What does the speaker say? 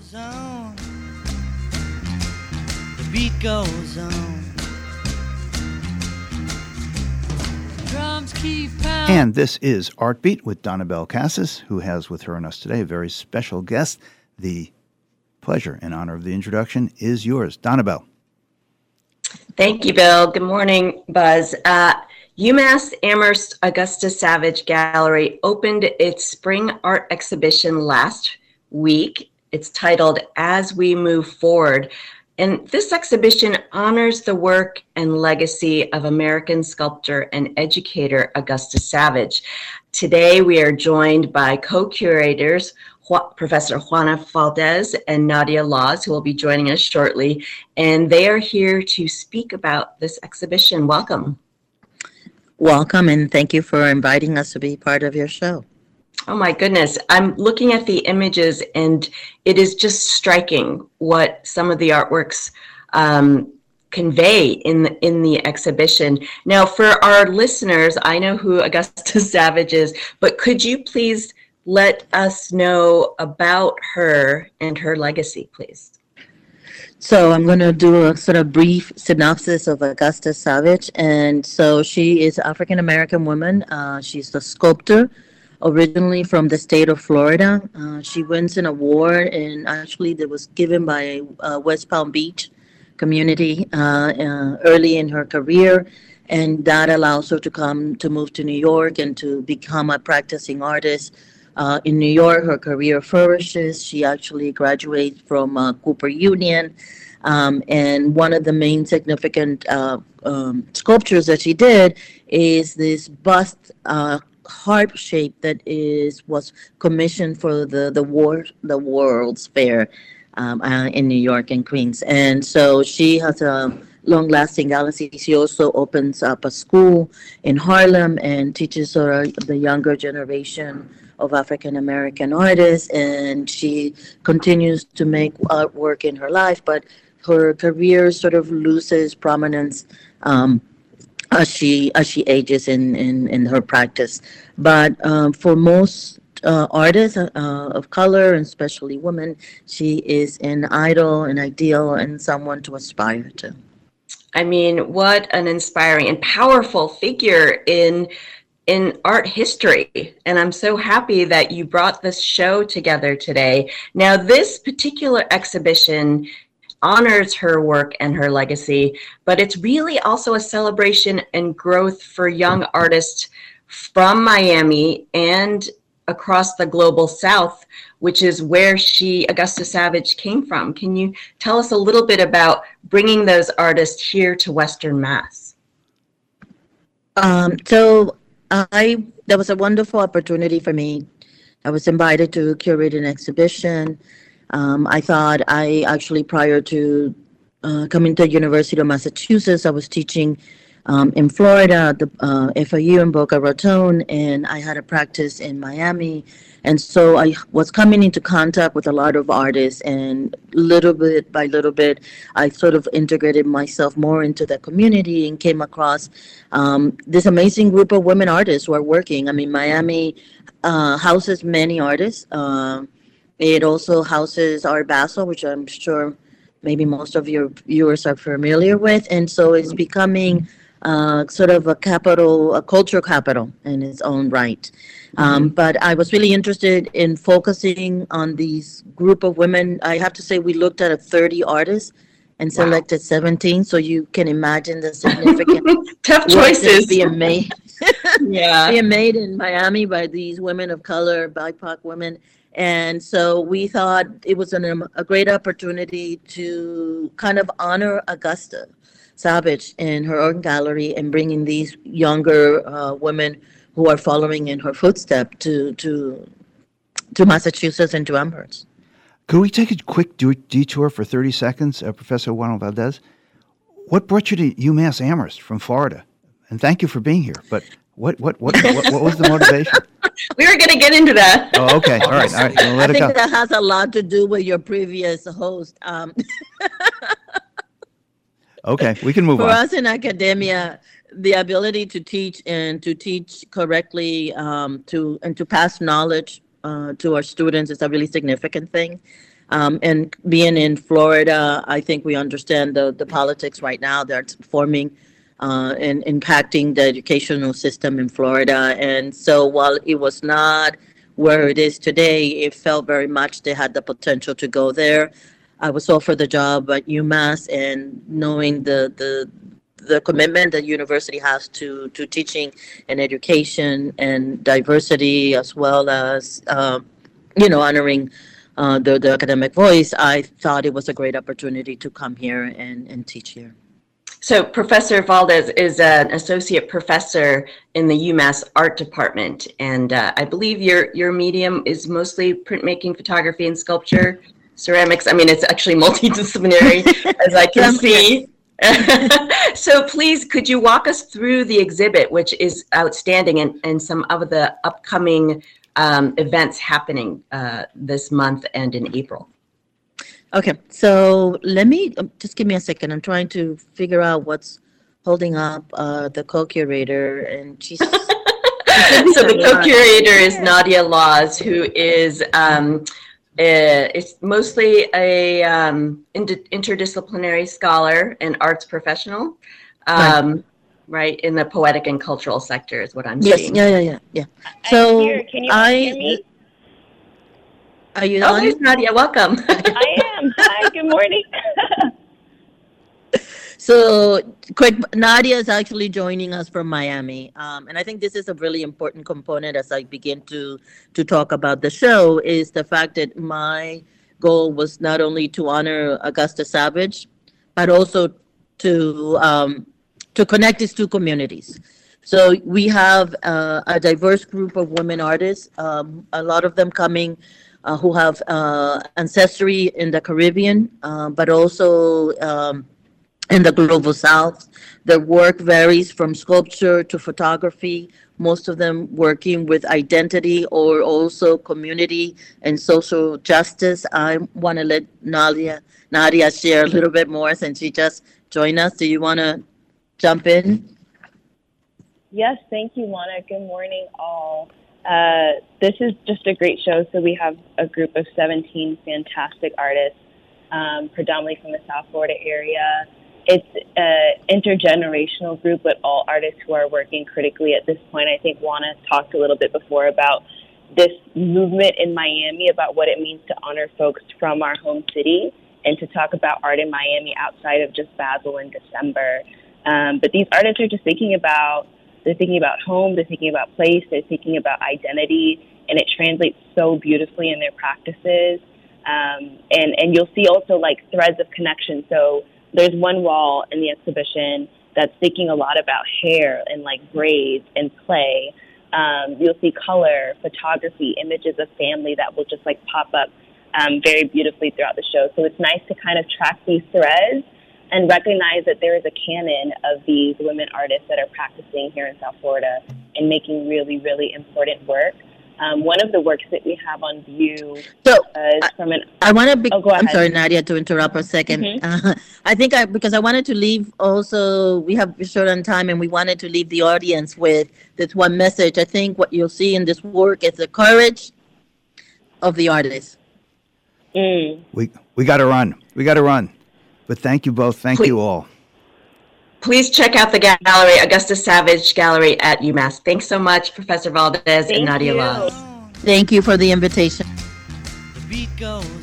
goes on. The beat goes on. Drums keep pounding. And this is Art Beat with Donnabelle Casis, who has with her and us today a very special guest. The pleasure and honor of the introduction is yours, Donnabelle. Thank you, Bill. Good morning, Buzz. Uh, UMass Amherst Augusta Savage Gallery opened its spring art exhibition last week. It's titled As We Move Forward. And this exhibition honors the work and legacy of American sculptor and educator Augusta Savage. Today, we are joined by co curators Professor Juana Valdes and Nhadya Lawes, who will be joining us shortly. And they are here to speak about this exhibition. Welcome. Welcome, and thank you for inviting us to be part of your show. Oh my goodness. I'm looking at the images, and it is just striking what some of the artworks um, convey in the, in the exhibition. Now, for our listeners, I know who Augusta Savage is, but could you please let us know about her and her legacy, please? So I'm going to do a sort of brief synopsis of Augusta Savage. And so she is African American woman. Uh, she's the sculptor, originally from the state of Florida. Uh, she wins an award, and actually that was given by uh, West Palm Beach community uh, uh, early in her career. And that allows her to come to move to New York and to become a practicing artist uh, in New York, her career flourishes. She actually graduates from Cooper Union. Um, and one of the main significant uh, um, sculptures that she did is this bust uh, harp shape that is was commissioned for the the war the World's Fair um, uh, in New York and Queens. And so she has a long-lasting galaxy. She also opens up a school in Harlem and teaches her, the younger generation of African American artists, and she continues to make artwork in her life, but her career sort of loses prominence um, as she as she ages in in, in her practice. But um, for most uh, artists uh, of color, and especially women, she is an idol, an ideal, and someone to aspire to. I mean, what an inspiring and powerful figure in in art history. And I'm so happy that you brought this show together today. Now, this particular exhibition honors her work and her legacy, but it's really also a celebration and growth for young artists from Miami and across the global south, which is where she, Augusta Savage, came from. Can you tell us a little bit about bringing those artists here to Western Mass? Um, so I that was a wonderful opportunity for me. I was invited to curate an exhibition. Um, I thought I actually prior to uh, coming to University of Massachusetts, I was teaching um, in Florida, the uh, FIU in Boca Raton, and I had a practice in Miami. And so I was coming into contact with a lot of artists, and little bit by little bit, I sort of integrated myself more into the community and came across um, this amazing group of women artists who are working. I mean, Miami uh, houses many artists. Uh, it also houses Art Basel, which I'm sure maybe most of your viewers are familiar with, and so it's becoming uh, sort of a capital, a cultural capital in its own right. Um, mm-hmm. but I was really interested in focusing on these group of women. I have to say, we looked at a 30 artists and selected wow. 17. So you can imagine the significant tough choices being made. yeah, being made in Miami by these women of color, BIPOC women. And so we thought it was an, um, a great opportunity to kind of honor Augusta Savage in her own gallery and bringing these younger uh, women who are following in her footsteps to to to Massachusetts and to Amherst. Could we take a quick detour for 30 seconds, uh, Professor Juan Valdes? What brought you to UMass Amherst from Florida? And thank you for being here. But what what what what, what was the motivation? we were going to get into that. Oh, okay. All right. All right. We'll let I think go. that has a lot to do with your previous host. Um, okay, we can move for on. For us in academia, the ability to teach and to teach correctly um, to and to pass knowledge uh, to our students is a really significant thing. Um, and being in Florida, I think we understand the, the politics right now that's forming uh, and impacting the educational system in Florida. And so while it was not where it is today, it felt very much they had the potential to go there. I was offered the job at UMass, and knowing the the the commitment that university has to to teaching and education and diversity, as well as uh, you know honoring uh, the the academic voice, I thought it was a great opportunity to come here and and teach here. So Professor Valdes is an associate professor in the UMass Art Department, and uh, I believe your your medium is mostly printmaking, photography, and sculpture, ceramics. I mean, it's actually multidisciplinary, as I can see. so please, could you walk us through the exhibit, which is outstanding, and, and some of the upcoming um, events happening uh, this month and in April? Okay, so let me um, just give me a second. I'm trying to figure out what's holding up uh, the co-curator, and she's. so the co-curator is Nhadya Lawes, who is um, uh, it's mostly a um, inter- interdisciplinary scholar and arts professional, um, right. in the poetic and cultural sector is what I'm Yes, seeing. yeah, yeah, yeah, yeah. I'm So here. Can you I, hear me? are you Oh, on? there's Nhadya. Welcome. I am. Hi, good morning. So, quick, Nhadya is actually joining us from Miami, um, and I think this is a really important component as I begin to to talk about the show. Is the fact that my goal was not only to honor Augusta Savage, but also to um, to connect these two communities. So we have uh, a diverse group of women artists, um, a lot of them coming uh, who have uh, ancestry in the Caribbean, uh, but also um, in the global south. Their work varies from sculpture to photography, most of them working with identity or also community and social justice. I want to let Nhadya, Nhadya share a little bit more since she just joined us. Do you want to jump in? Yes, thank you, Lana. Good morning, all. Uh, this is just a great show. So we have a group of 17 fantastic artists, um, predominantly from the South Florida area. It's an intergenerational group, but all artists who are working critically at this point. I think Juana talked a little bit before about this movement in Miami about what it means to honor folks from our home city and to talk about art in Miami outside of just Basel in December. Um, but these artists are just thinking about they're thinking about home, they're thinking about place, they're thinking about identity, and it translates so beautifully in their practices. Um, and and you'll see also like threads of connection. So there's one wall in the exhibition that's thinking a lot about hair and like braids and play. Um, you'll see color, photography, images of family that will just like pop up um, very beautifully throughout the show. So it's nice to kind of track these threads and recognize that there is a canon of these women artists that are practicing here in South Florida and making really, really important work. Um, one of the works that we have on view So uh, is from an I want to be. Oh, go I'm ahead. sorry, Nhadya, to interrupt a 2nd Mhm. Uh, I think I because I wanted to leave. Also, we have short on time, and we wanted to leave the audience with this one message. I think what you'll see in this work is the courage of the artist. mm, We we got to run. We got to run. But thank you both. Thank Please- you all. Please check out the gallery, Augusta Savage Gallery at UMass. Thanks so much, Professor Valdes and Nhadya you. Lawes. Thank you for the invitation. The beat goes on.